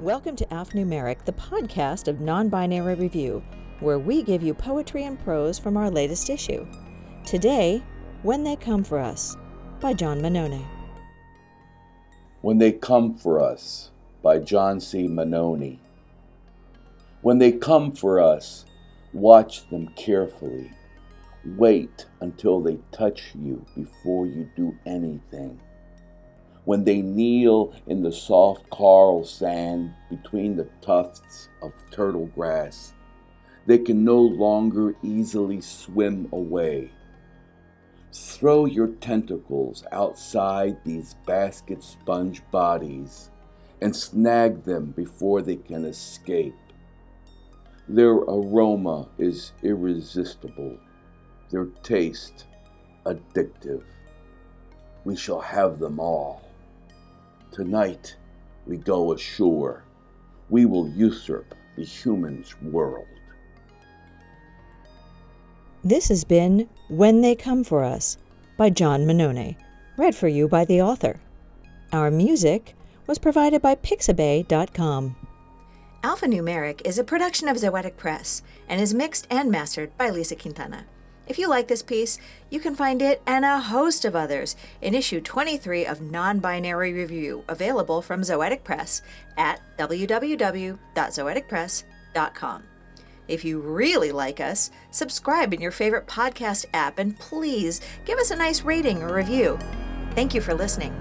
Welcome to Alphanumeric, the podcast of non binary review, where we give you poetry and prose from our latest issue. Today, When They Come for Us by John Mannone. When They Come for Us by John C. Mannone. When they come for us, watch them carefully. Wait until they touch you before you do anything when they kneel in the soft coral sand between the tufts of turtle grass. They can no longer easily swim away. Throw your tentacles outside these basket sponge bodies and snag them before they can escape. Their aroma is irresistible, their taste addictive. We shall have them all. Tonight we go ashore. We will usurp the human's world. This has been When They Come For Us by John Mannone, read for you by the author. Our music was provided by Pixabay.com. Alphanumeric is a production of Zoetic Press and is mixed and mastered by Lisa Quintana. If you like this piece, you can find it and a host of others in issue 23 of Non Binary Review, available from Zoetic Press at www.zoeticpress.com. If you really like us, subscribe in your favorite podcast app and please give us a nice rating or review. Thank you for listening.